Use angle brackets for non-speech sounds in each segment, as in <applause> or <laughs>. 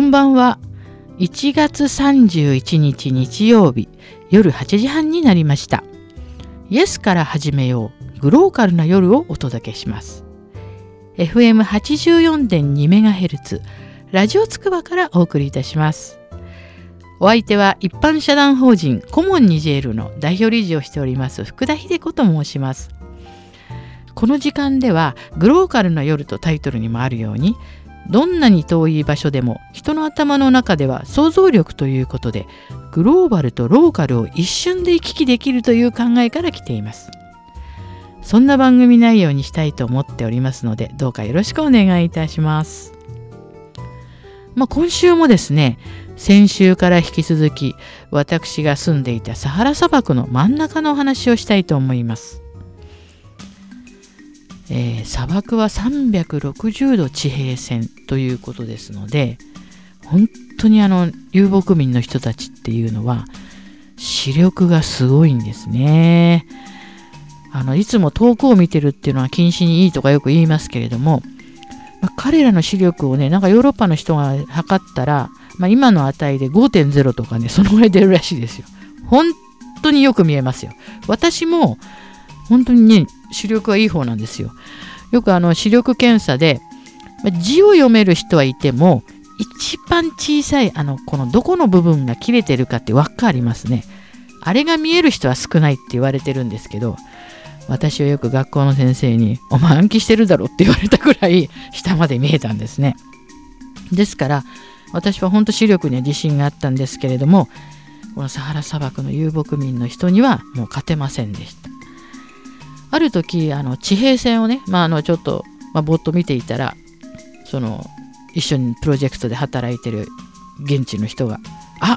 こんばんは。1月31日日曜日夜8時半になりました。イエスから始めようグローカルな夜をお届けします。FM84.2MHz ラジオつくばからお送りいたします。お相手は一般社団法人コモンニジェールの代表理事をしております福田秀子と申します。この時間ではグローカルな夜とタイトルにもあるようにどんなに遠い場所でも人の頭の中では想像力ということでグローバルとローカルを一瞬で行き来できるという考えから来ています。そんな番組内容にしたいと思っておりますのでどうかよろしくお願いいたします。まあ、今週もですね先週から引き続き私が住んでいたサハラ砂漠の真ん中のお話をしたいと思います。えー、砂漠は360度地平線ということですので本当にあの遊牧民の人たちっていうのは視力がすごいんですね。あのいつも遠くを見てるっていうのは禁止にいいとかよく言いますけれども、まあ、彼らの視力をねなんかヨーロッパの人が測ったら、まあ、今の値で5.0とかねそのぐらい出るらしいですよ。本当によく見えますよ。私も本当にね視力はいい方なんですよ。よくあの視力検査で字を読める人はいても一番小さいあのこのどこの部分が切れてるかって輪っかありますね。あれが見える人は少ないって言われてるんですけど私はよく学校の先生に「お前暗記してるだろ」って言われたくらい下まで見えたんですね。ですから私は本当視力には自信があったんですけれどもこのサハラ砂漠の遊牧民の人にはもう勝てませんでした。ある時あの地平線をね、まあ、あのちょっと、まあ、ぼっと見ていたらその一緒にプロジェクトで働いてる現地の人が「あ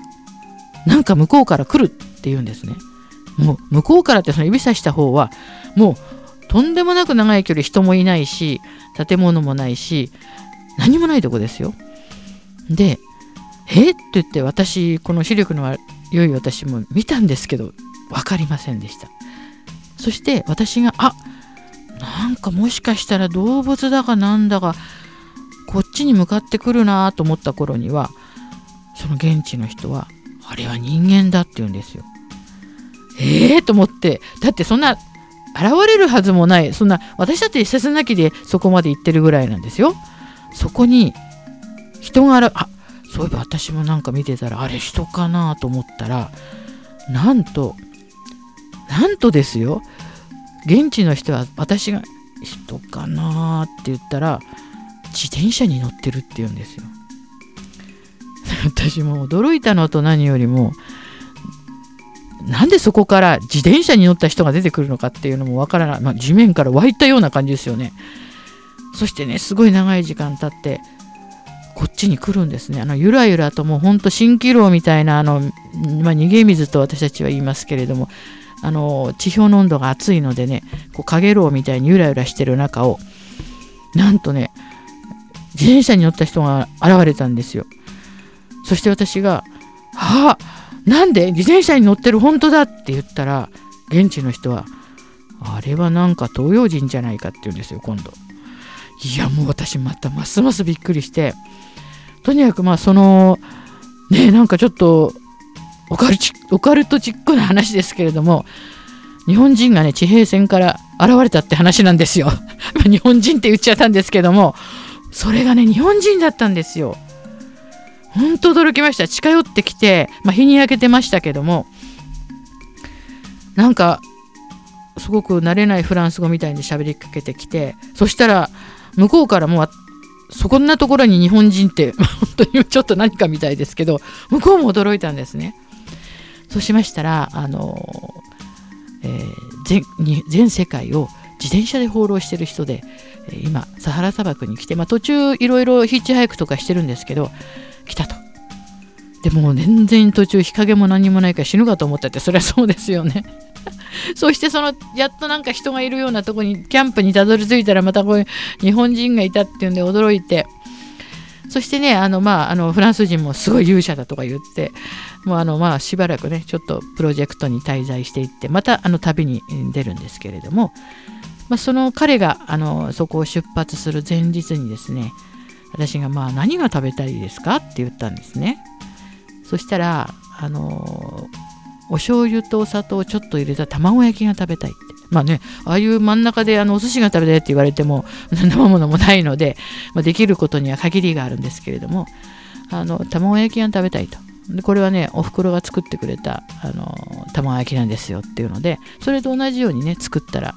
なんか向こうから来る」って言うんですね。もう向こうからってその指さした方はもうとんでもなく長い距離人もいないし建物もないし何もないとこですよ。で「え？っ?」って言って私この視力の良い私も見たんですけど分かりませんでした。そして私があなんかもしかしたら動物だかなんだかこっちに向かってくるなと思った頃にはその現地の人はあれは人間だって言うんですよ。ええー、と思ってだってそんな現れるはずもないそんな私だって切なきでそこまで行ってるぐらいなんですよ。そこに人がああそういえば私もなんか見てたらあれ人かなと思ったらなんとなんとですよ現地の人は私が人かなって言ったら自転車に乗ってるって言うんですよ。<laughs> 私も驚いたのと何よりもなんでそこから自転車に乗った人が出てくるのかっていうのもわからない、まあ、地面から湧いたような感じですよね。そしてねすごい長い時間経ってこっちに来るんですね。あのゆらゆらともうほんと蜃気楼みたいなあの、まあ、逃げ水と私たちは言いますけれどもあの地表の温度が熱いのでねこう影楼みたいにゆらゆらしてる中をなんとね自転車に乗った人が現れたんですよ。そして私が「はあなんで自転車に乗ってる本当だ」って言ったら現地の人は「あれはなんか東洋人じゃないか」って言うんですよ今度。いやもう私またますますびっくりしてとにかくまあそのねなんかちょっとオカルオカルトチックな話ですけれども日本人がね地平線から現れたって話なんですよ。<laughs> 日本人って言っちゃったんですけどもそれがね日本人だったんですよ。本当驚きました。近寄ってきて、まあ、日に焼けてましたけどもなんかすごく慣れないフランス語みたいに喋りかけてきてそしたら向こうからもうそこんなところに日本人って <laughs> 本当にちょっと何かみたいですけど向こうも驚いたんですね。そうしましたらあの、えー、全全世界を自転車で放浪してる人で今サハラ砂漠に来て、まあ、途中いろいろヒッチハイクとかしてるんですけど来たと。でも全然途中日陰も何もないから死ぬかと思ったってそりゃそうですよね。<laughs> そしてそのやっとなんか人がいるようなとこにキャンプにたどり着いたらまたこういう日本人がいたっていうんで驚いてそしてねあのまああのフランス人もすごい勇者だとか言ってもうあのまあしばらくねちょっとプロジェクトに滞在していってまたあの旅に出るんですけれども、まあ、その彼があのそこを出発する前日にですね私がまあ何が食べたいですかって言ったんですね。そしたらあのお醤油とお砂糖をちょっと入れた卵焼きが食べたいって。まあねああいう真ん中であのお寿司が食べたいって言われても <laughs> 生ものもないので、まあ、できることには限りがあるんですけれどもあの卵焼きが食べたいと。でこれはねおふくろが作ってくれたあの卵焼きなんですよっていうのでそれと同じようにね作ったら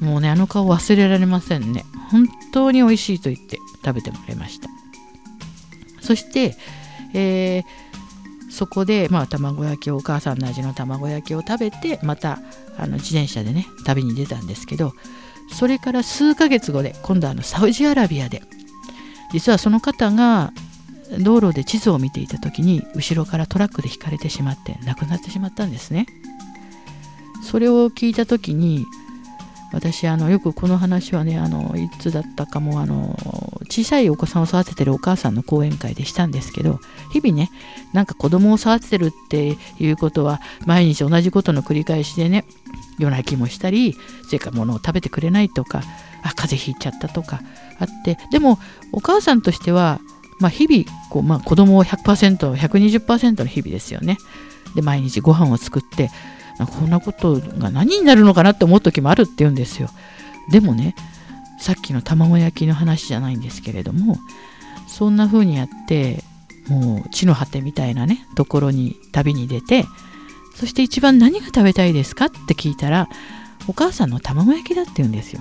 もうねあの顔忘れられませんね。本当に美味しいと言って食べてもらいました。そして、えー、そこで、まあ、卵焼きをお母さんの味の卵焼きを食べてまたあの自転車でね旅に出たんですけどそれから数ヶ月後で今度あのサウジアラビアで実はその方が道路で地図を見ていた時に後ろからトラックでひかれてしまって亡くなってしまったんですね。それを聞いた時に私あのよくこの話はねあのいつだったかもあの小さいお子さんを育ててるお母さんの講演会でしたんですけど日々ねなんか子供を育ててるっていうことは毎日同じことの繰り返しでね夜泣きもしたりそれから物を食べてくれないとかあ風邪ひいちゃったとかあってでもお母さんとしてはまあ、日々こう、まあ、子供を 100%120% の日々ですよね。で毎日ご飯を作ってこんなことが何になるのかなって思う時もあるって言うんですよ。でもねさっきの卵焼きの話じゃないんですけれどもそんな風にやってもう地の果てみたいなねところに旅に出てそして一番何が食べたいですかって聞いたらお母さんの卵焼きだって言うんですよ。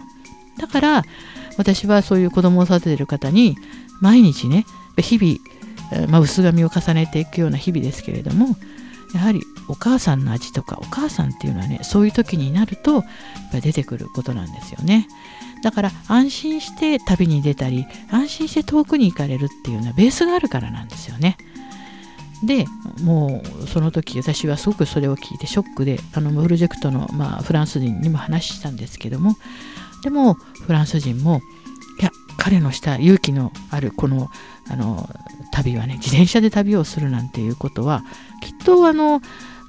だから私はそういう子供を育ててる方に毎日ね日々、まあ、薄紙を重ねていくような日々ですけれどもやはりお母さんの味とかお母さんっていうのはねそういう時になるとやっぱ出てくることなんですよね。だから安心して旅に出たり安心して遠くに行かれるっていうのはベースがあるからなんですよね。でもうその時私はすごくそれを聞いてショックであのプロジェクトの、まあ、フランス人にも話したんですけどもでもフランス人もいや彼のした勇気のあるこのあの旅はね自転車で旅をするなんていうことはきっとあの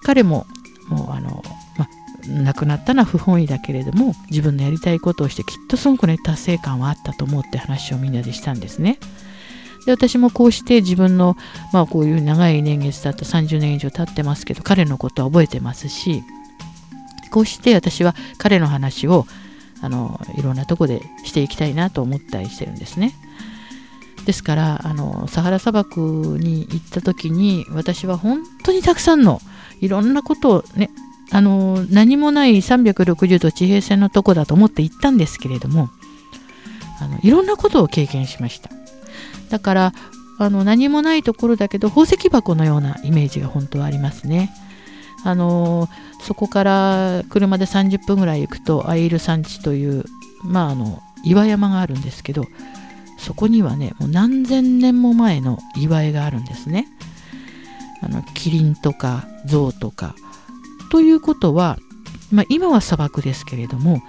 彼ももうあの、ま、亡くなったのは不本意だけれども自分のやりたいことをしてきっとすごくね達成感はあったと思うって話をみんなでしたんですね。で私もこうして自分の、まあ、こういう長い年月だと30年以上経ってますけど彼のことは覚えてますしこうして私は彼の話をあのいろんなとこでしていきたいなと思ったりしてるんですね。ですからあのサハラ砂漠に行った時に私は本当にたくさんのいろんなことをねあの何もない360度地平線のとこだと思って行ったんですけれどもあのいろんなことを経験しました。だからあの何もないところだけど宝石箱のようなイメージが本当はありますね。あのそこから車で30分ぐらい行くとアイル山地というまああの岩山があるんですけどそこにはねもう何千年も前の祝いがあるんですね。あのキリンとか象とか。ということは、まあ、今は砂漠ですけれども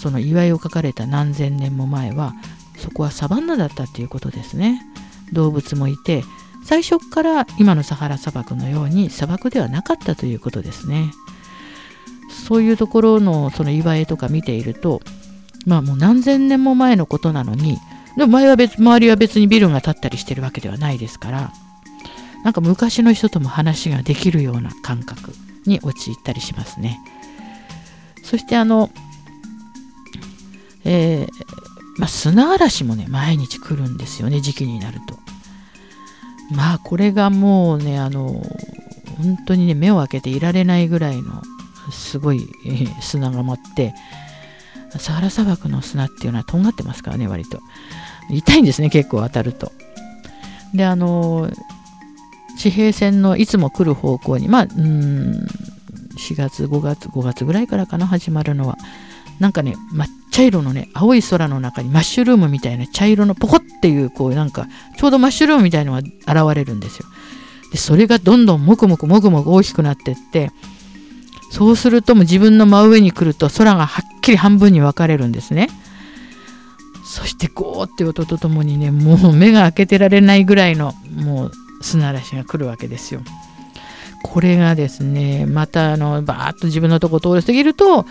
その祝いを書かれた何千年も前はそこはサバンナだったっていうことですね。動物もいて最初から今のサハラ砂漠のように砂漠ではなかったということですね。そういうところのその祝いとか見ているとまあもう何千年も前のことなのにでも前は別周りは別にビルが建ったりしてるわけではないですからなんか昔の人とも話ができるような感覚に陥ったりしますね。そしてあの、えー、まあ、砂嵐もね毎日来るんですよね時期になると。まあこれがもうねあの本当にね目を開けていられないぐらいのすごい、砂が舞ってサハラ砂漠の砂っていうのはとんがってますからね割と。痛いんですね結構当たると。であの地平線のいつも来る方向にまあうん4月5月5月ぐらいからかな始まるのは。なんかね抹茶色のね青い空の中にマッシュルームみたいな茶色のポコっていうこうなんかちょうどマッシュルームみたいのが現れるんですよ。でそれがどんどんもくもくもくもく大きくなってってそうするとも自分の真上に来ると空がはっきり半分に分かれるんですね。そしてゴーって音とともにねもう目が開けてられないぐらいのもう砂嵐が来るわけですよ。これがですねまたあのバーッと自分のとこ通り過ぎると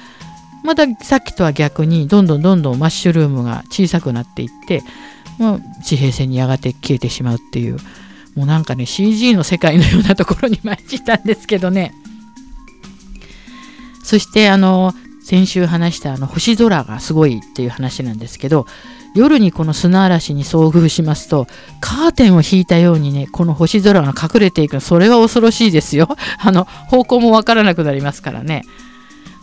またさっきとは逆にどんどんどんどんマッシュルームが小さくなっていってまあ、地平線にやがて消えてしまうっていうもうなんかね CG の世界のようなところに参ったんですけどねそしてあの先週話したあの星空がすごいっていう話なんですけど夜にこの砂嵐に遭遇しますとカーテンを引いたようにねこの星空が隠れていく。それは恐ろしいですよ。<laughs> あの方向もわからなくなりますからね。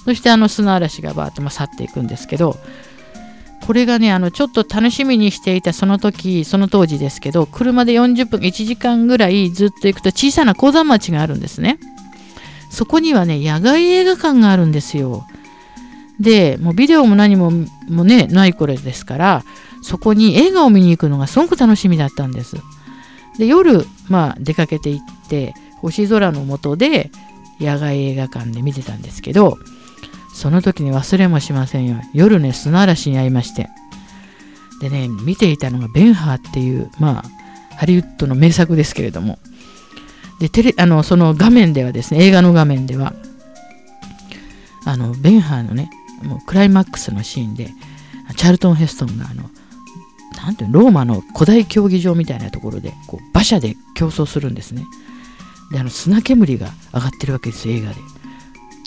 そしてあの砂嵐がバーッと去っていくんですけどこれがねあのちょっと楽しみにしていたその時その当時ですけど車で40分1時間ぐらいずっと行くと小さな鉱山町があるんですね。そこにはね野外映画館があるんですよ。でもうビデオも何ももねないこれですからそこに映画を見に行くのがすごく楽しみだったんです。で夜まあ出かけて行って星空の下で野外映画館で見てたんですけどその時に忘れもしませんよ。夜ね砂嵐に遭いまして。でね見ていたのがベンハーっていうまあハリウッドの名作ですけれども。でテレあのその画面ではですね映画の画面ではあのベンハーのねもうクライマックスのシーンでチャルトン・ヘストンがあのなんていうローマの古代競技場みたいなところでこう馬車で競争するんですね。であの砂煙が上がってるわけです映画で。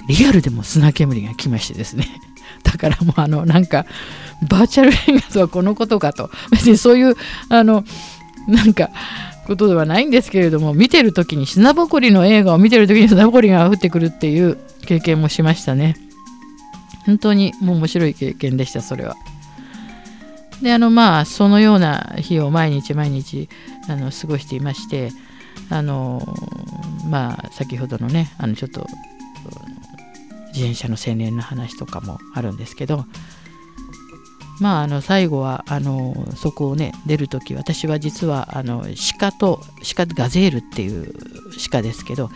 リアルでも砂煙が来ましてですね。<laughs> だからもうあのなんかバーチャル映画とはこのことかと。別にそういうあのなんかことではないんですけれども見てる時に砂ぼこりの映画を見てる時に砂ぼこりが降ってくるっていう経験もしましたね。本当にもう面白い経験でしたそれは。であのまあそのような日を毎日毎日あの過ごしていましてあのまあ先ほどのねあのちょっと自転車の青年の話とかもあるんですけどまああの最後はあのそこをね出る時私は実はあの鹿と鹿ガゼールっていう鹿ですけど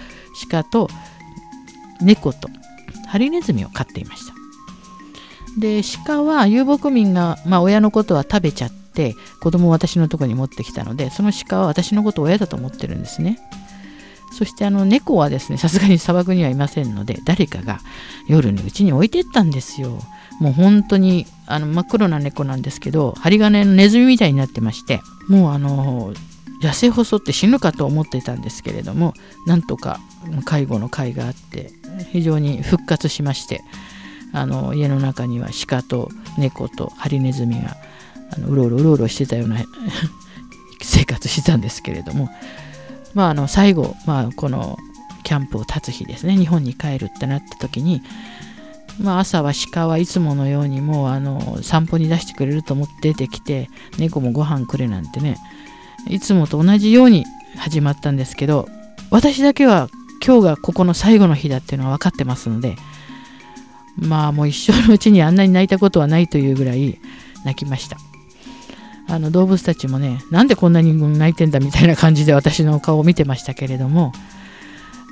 鹿と猫とハリネズミを飼っていました。で鹿は遊牧民が、まあ、親のことは食べちゃって子供を私のとこに持ってきたのでその鹿は私のことを親だと思ってるんですね。そしてあの猫はですねさすがに砂漠にはいませんので誰かが夜にうちに置いてったんですよ。もう本当にあの真っ黒な猫なんですけど針金のネズミみたいになってましてもうあの痩せ細って死ぬかと思ってたんですけれどもなんとか介護の会があって非常に復活しましてあの家の中には鹿と猫とハリネズミがあのうろうろうろうろしてたような <laughs> 生活してたんですけれども。まああの最後、まあ、このキャンプを立つ日ですね。日本に帰るってなった時に、まあ、朝は鹿はいつものようにもうあの散歩に出してくれると思って出てきて猫もご飯くれなんてねいつもと同じように始まったんですけど私だけは今日がここの最後の日だっていうのは分かってますのでまあもう一生のうちにあんなに泣いたことはないというぐらい泣きました。あの動物たちもねなんでこんなに泣いてんだみたいな感じで私の顔を見てましたけれども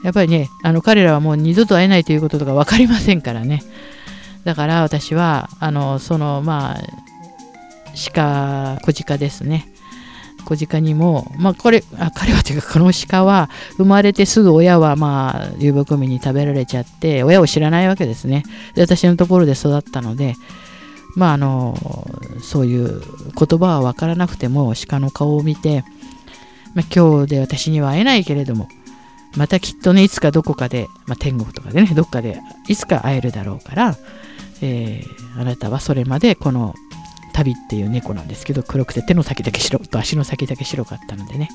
やっぱりねあの彼らはもう二度と会えないということとか分かりませんからね。だから私はあのそのまあ鹿小鹿ですね。小鹿にも、まあ、これあ彼はというかこの鹿は生まれてすぐ親はまあ遊牧民に食べられちゃって親を知らないわけですね。で私のところで育ったのでまああのそういう言葉は分からなくても鹿の顔を見て、まあ、今日で私には会えないけれどもまたきっとねいつかどこかで、まあ、天国とかでねどっかでいつか会えるだろうから、えー、あなたはそれまでこの旅っていう猫なんですけど黒くて手の先だけ白と足の先だけ白かったのでね。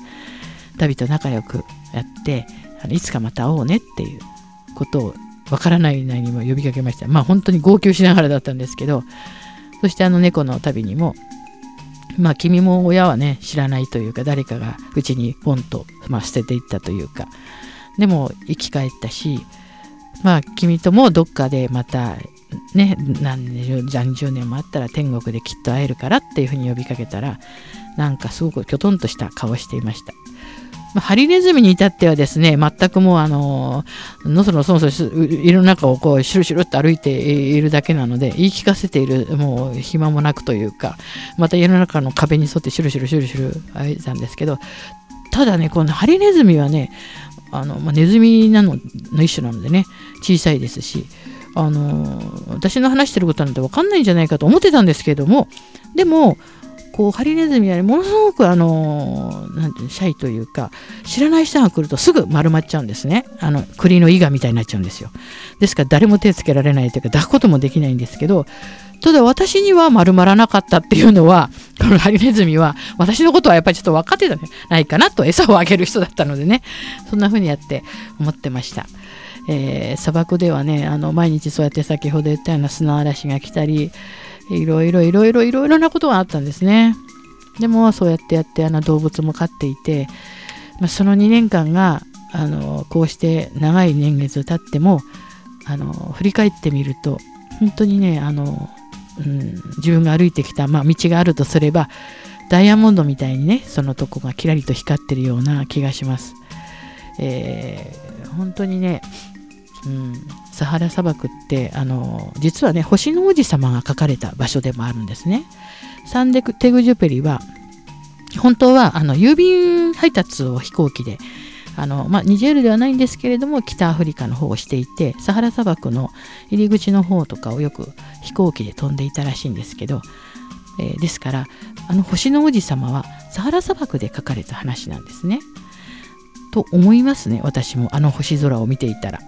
旅と仲良くやってあのいつかまた会おうねっていうことをわからないなりにも呼びかけましたまあ本当に号泣しながらだったんですけどそしてあの猫の旅にもまあ君も親はね知らないというか誰かがうちにポンと、まあ、捨てていったというかでも生き返ったしまあ君ともどっかでまたね、何十年もあったら天国できっと会えるからっていうふうに呼びかけたら、なんかすごくきょとんとした顔していました。まあ、ハリネズミに至ってはですね、全くもうあの、のそのそのそいる中をこう、シュルシュルっと歩いているだけなので、言い聞かせている、もう暇もなくというか、また家の中の壁に沿ってシュルシュルシュルシュル歩いてたんですけど、ただね、このハリネズミはね、あのまあ、ネズミなのの一種なのでね、小さいですし、あの私の話してることなんて分かんないんじゃないかと思ってたんですけどもでもこうハリネズミは、ものすごくあのなんていうシャイというか知らない人が来るとすぐ丸まっちゃうんですねあの栗の伊賀みたいになっちゃうんですよですから誰も手つけられないというか抱くこともできないんですけどただ私には丸まらなかったっていうのはこのハリネズミは私のことはやっぱりちょっと分かってたんじゃないかなと餌をあげる人だったのでねそんな風にやって思ってました。えー、砂漠ではねあの毎日そうやって先ほど言ったような砂嵐が来たりいろいろいろいろいろいろなことがあったんですねでもそうやってやってあの動物も飼っていて、まあ、その2年間があのこうして長い年月経ってもあの振り返ってみると本当にねあの、うん、自分が歩いてきた、まあ、道があるとすればダイヤモンドみたいにねそのとこがキラリと光ってるような気がします。えー、本当にねうん、サハラ砂漠ってあの実はね星の王子様が書かれた場所でもあるんですね。サンデクテグジュペリは本当はあの郵便配達を飛行機であの、まあ、ニジェールではないんですけれども北アフリカの方をしていてサハラ砂漠の入り口の方とかをよく飛行機で飛んでいたらしいんですけど、えー、ですからあの星の王子様はサハラ砂漠で書かれた話なんですね。と思いますね私も。あの星空を見ていたら。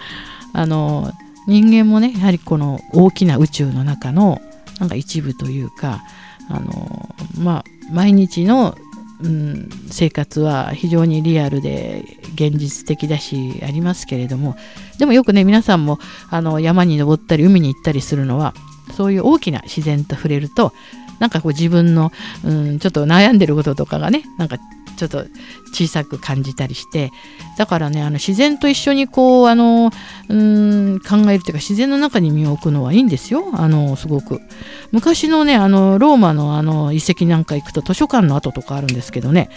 <laughs> あの人間もねやはりこの大きな宇宙の中のなんか一部というかあのまあ毎日の、うん、生活は非常にリアルで現実的だしありますけれども。でもよくね皆さんもあの山に登ったり海に行ったりするのはそういう大きな自然と触れるとなんかこう自分の、うん、ちょっと悩んでることとかがねなんかちょっと小さく感じたりしてだからねあの自然と一緒にこうあのうん考えるというか自然の中に身を置くのはいいんですよ。あのすごく。昔のねあのローマのあの遺跡なんか行くと図書館の跡とかあるんですけどね。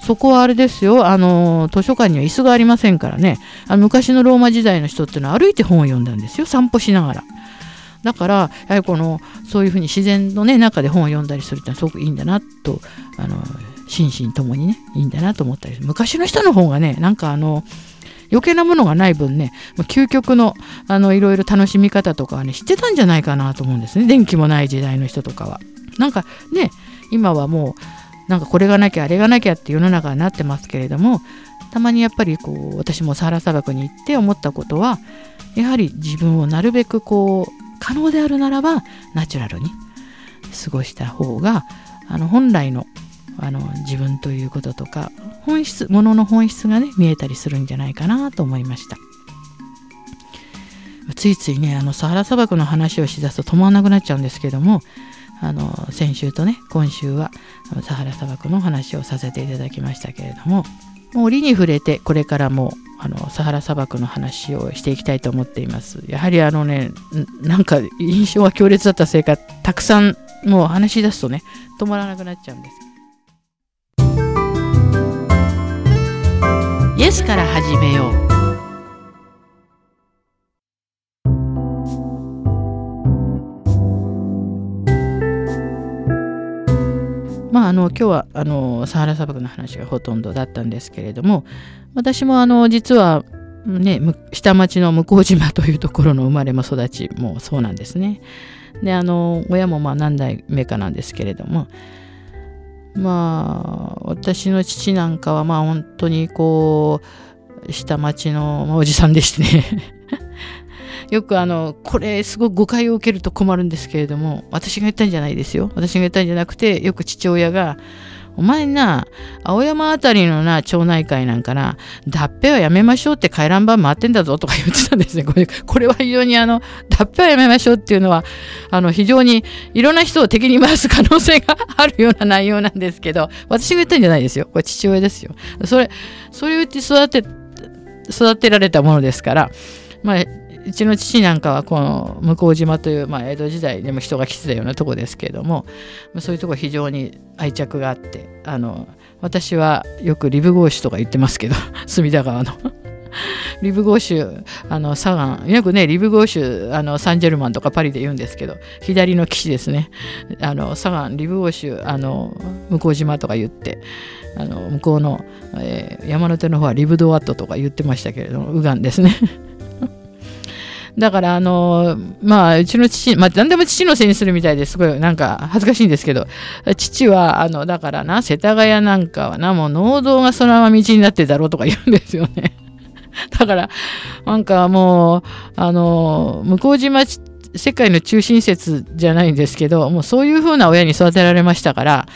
そこはあれですよ。あの図書館には椅子がありませんからね。あの昔のローマ時代の人っていうのは歩いて本を読んだんですよ。散歩しながら。だからやはりこのそういうふうに自然の、ね、中で本を読んだりするってのはすごくいいんだなとあの心身ともにねいいんだなと思ったり昔の人の方がねなんかあの余計なものがない分ね究極のあのいろいろ楽しみ方とかはね知ってたんじゃないかなと思うんですね電気もない時代の人とかは。なんかね今はもうなんかこれがなきゃあれがなきゃって世の中になってますけれどもたまにやっぱりこう私もサハラ砂漠に行って思ったことはやはり自分をなるべくこう可能であるならばナチュラルに過ごした方があの本来のあの自分ということとか本質ものの本質がね見えたりするんじゃないかなと思いました。ついついねあのサハラ砂漠の話をしだすと止まらなくなっちゃうんですけどもあの先週とね今週はサハラ砂漠の話をさせていただきましたけれどももう折に触れてこれからもあのサハラ砂漠の話をしていきたいと思っています。やはりあのねなんか印象が強烈だったせいかたくさんもう話し出すとね止まらなくなっちゃうんです。イエスから始めようまあ、あの今日はあのサハラ砂漠の話がほとんどだったんですけれども私もあの実はね下町の向島というところの生まれも育ちもそうなんですね。であの親もまあ何代目かなんですけれどもまあ私の父なんかはまあ本当にこう下町のおじさんでしてね。<laughs> よくあのこれすごく誤解を受けると困るんですけれども私が言ったんじゃないですよ。私が言ったんじゃなくてよく父親がお前な、青山あたりのな、町内会なんかな、脱皮はやめましょうって回覧板回ってんだぞとか言ってたんですね。これこれは非常にあの、脱皮はやめましょうっていうのは、あの、非常にいろんな人を敵に回す可能性があるような内容なんですけど、私が言ったんじゃないですよ。これ父親ですよ。それ、それを言って育て、育てられたものですから、まあ、うちの父なんかはこの向島という、まあ、江戸時代でも人が来てたようなとこですけれどもそういうとこ非常に愛着があってあの私はよくリブゴーシュとか言ってますけど <laughs> 隅田川の。<laughs> リブゴーシュあのサガンよくねリブゴーシュあのサンジェルマンとかパリで言うんですけど左の岸ですね。あのサガンリブゴーシュあの向島とか言ってあの向こうの、えー、山手の方はリブドワットとか言ってましたけれどもウガンですね。だからあのまあうちの父まあ何でも父のせいにするみたいですごいなんか恥ずかしいんですけど父はあのだからな世田谷なんかはなもう農道がそのまま道になってだろうとか言うんですよね。<laughs> だからなんかもうあの向島世界の中心説じゃないんですけど、もうそういう風な親に育てられましたから、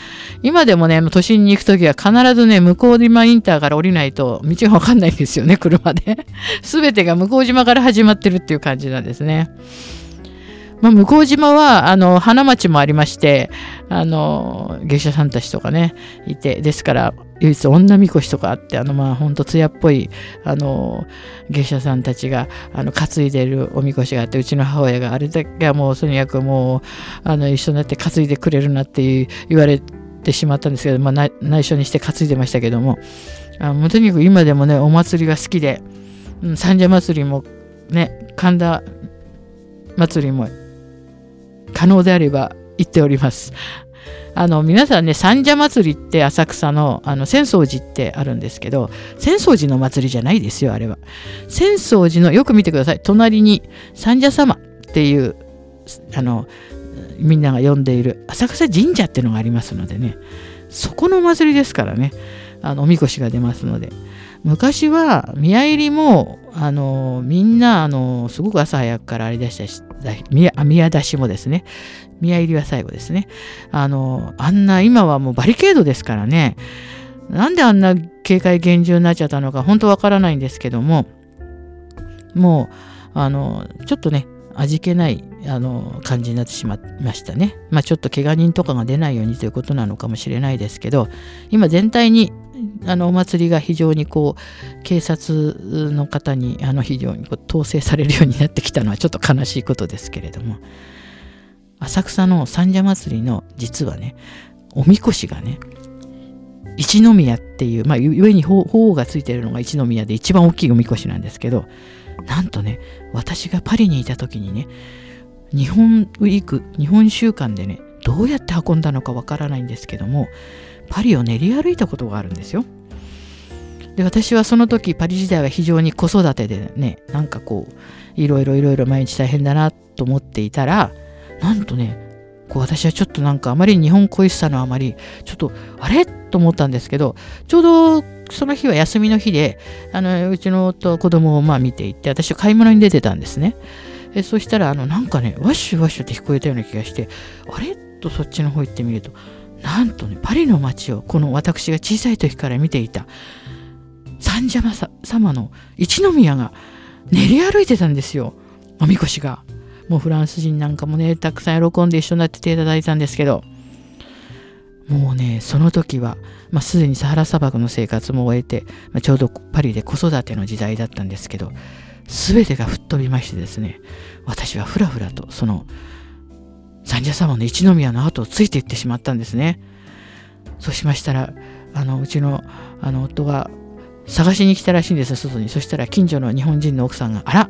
今でもね、都心に行くときは必ずね、向島インターから降りないと道がわかんないんですよね、車で。<laughs> すべてが向島から始まってるっていう感じなんですね。まあ、向島はあの花町もありましてあの芸者さんたちとかねいてですから唯一女みこしとかあってあのまあほんと艶っぽいあの芸者さんたちがあの担いでるおみこしがあってうちの母親があれだけはもうとにかくもうあの一緒になって担いでくれるなって言われてしまったんですけど、まあ、内緒にして担いでましたけどもあもうとにかく今でもねお祭りが好きで、うん、三社祭りもね神田祭りも可能であれば行っております。あの皆さんね三社祭りって浅草のあの浅草寺ってあるんですけど浅草寺の祭りじゃないですよあれは。浅草寺のよく見てください。隣に三社様っていうあのみんなが呼んでいる浅草神社っていうのがありますのでね。そこの祭りですからね。あのおみこしが出ますので。昔は宮入りもあのみんなあのすごく朝早くからありだしたし宮宮出しもですね。宮入りは最後ですね。あのあんな今はもうバリケードですからね。なんであんな警戒厳重になっちゃったのか本当わからないんですけどももうあのちょっとね味気ないあの感じになってしまいましたね。まあちょっと怪我人とかが出ないようにということなのかもしれないですけど今全体にあのお祭りが非常にこう警察の方にあの非常にこう統制されるようになってきたのはちょっと悲しいことですけれども浅草の三社祭りの実はねおみこしがね一宮っていう、まあ、上に鳳凰がついてるのが一宮で一番大きいおみこしなんですけどなんとね私がパリにいた時にね日本ウィーク日本週間でねどうやって運んだのかわからないんですけどもパリを練り歩いたことがあるんですよ。で私はその時パリ時代は非常に子育てでねなんかこういろいろいろいろ毎日大変だなと思っていたらなんとねこう私はちょっとなんかあまり日本恋しさのあまりちょっとあれ？と思ったんですけどちょうどその日は休みの日であのうちの夫子供をまあ見ていって私は買い物に出てたんですね。えそしたらあのなんかねワッシュワッシュって聞こえたような気がしてあれ？とそっちの方行ってみるとなんとねパリの街をこの私が小さい時から見ていた。三社様の一宮が練り歩いてたんですよ。おみこしが。もうフランス人なんかもねたくさん喜んで一緒になってていただいたんですけど。もうねその時は、まあ、すでにサハラ砂漠の生活も終えて、まあ、ちょうどパリで子育ての時代だったんですけど全てが吹っ飛びましてですね私はふらふらとその三社様の一宮の後をついていってしまったんですね。そうしましたらあのうちのあの夫が探しに来たらしいんです外に。そしたら近所の日本人の奥さんが「あら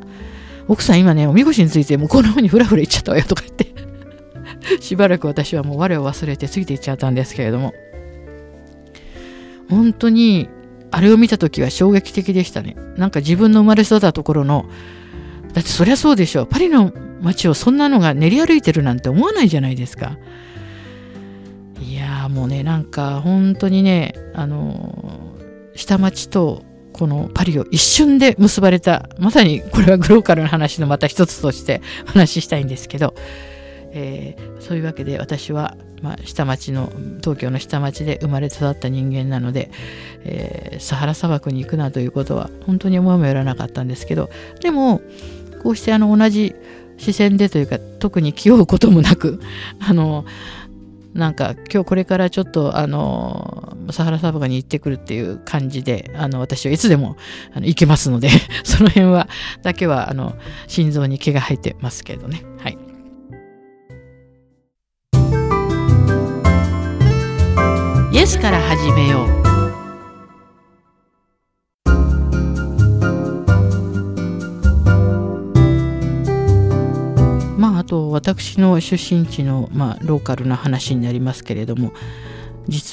奥さん今ねおみこしについて向こうの方にふらふら行っちゃったわよ」とか言って。<laughs> しばらく私はもう我を忘れてついていっちゃったんですけれども。本当にあれを見た時は衝撃的でしたね。なんか自分の生まれ育ったところのだってそりゃそうでしょパリの街をそんなのが練り歩いてるなんて思わないじゃないですか。いやもうねなんか本当にねあの下町とこのパリを一瞬で結ばれたまさにこれはグローカルな話のまた一つとしてお <laughs> 話ししたいんですけどえー、そういうわけで私は、まあ、下町の東京の下町で生まれ育った人間なので、えー、サハラ砂漠に行くなということは本当に思いもよらなかったんですけどでもこうしてあの同じ視線でというか特に気負うこともなく <laughs> あのなんか今日これからちょっとあのサハラ砂漠に行ってくるっていう感じであの私はいつでもあの行けますので <laughs> その辺はだけはあの心臓に毛が生えてますけどね。はい。イエスから始めよう。私の出身地の、まあ、ローカルな話になりますけれども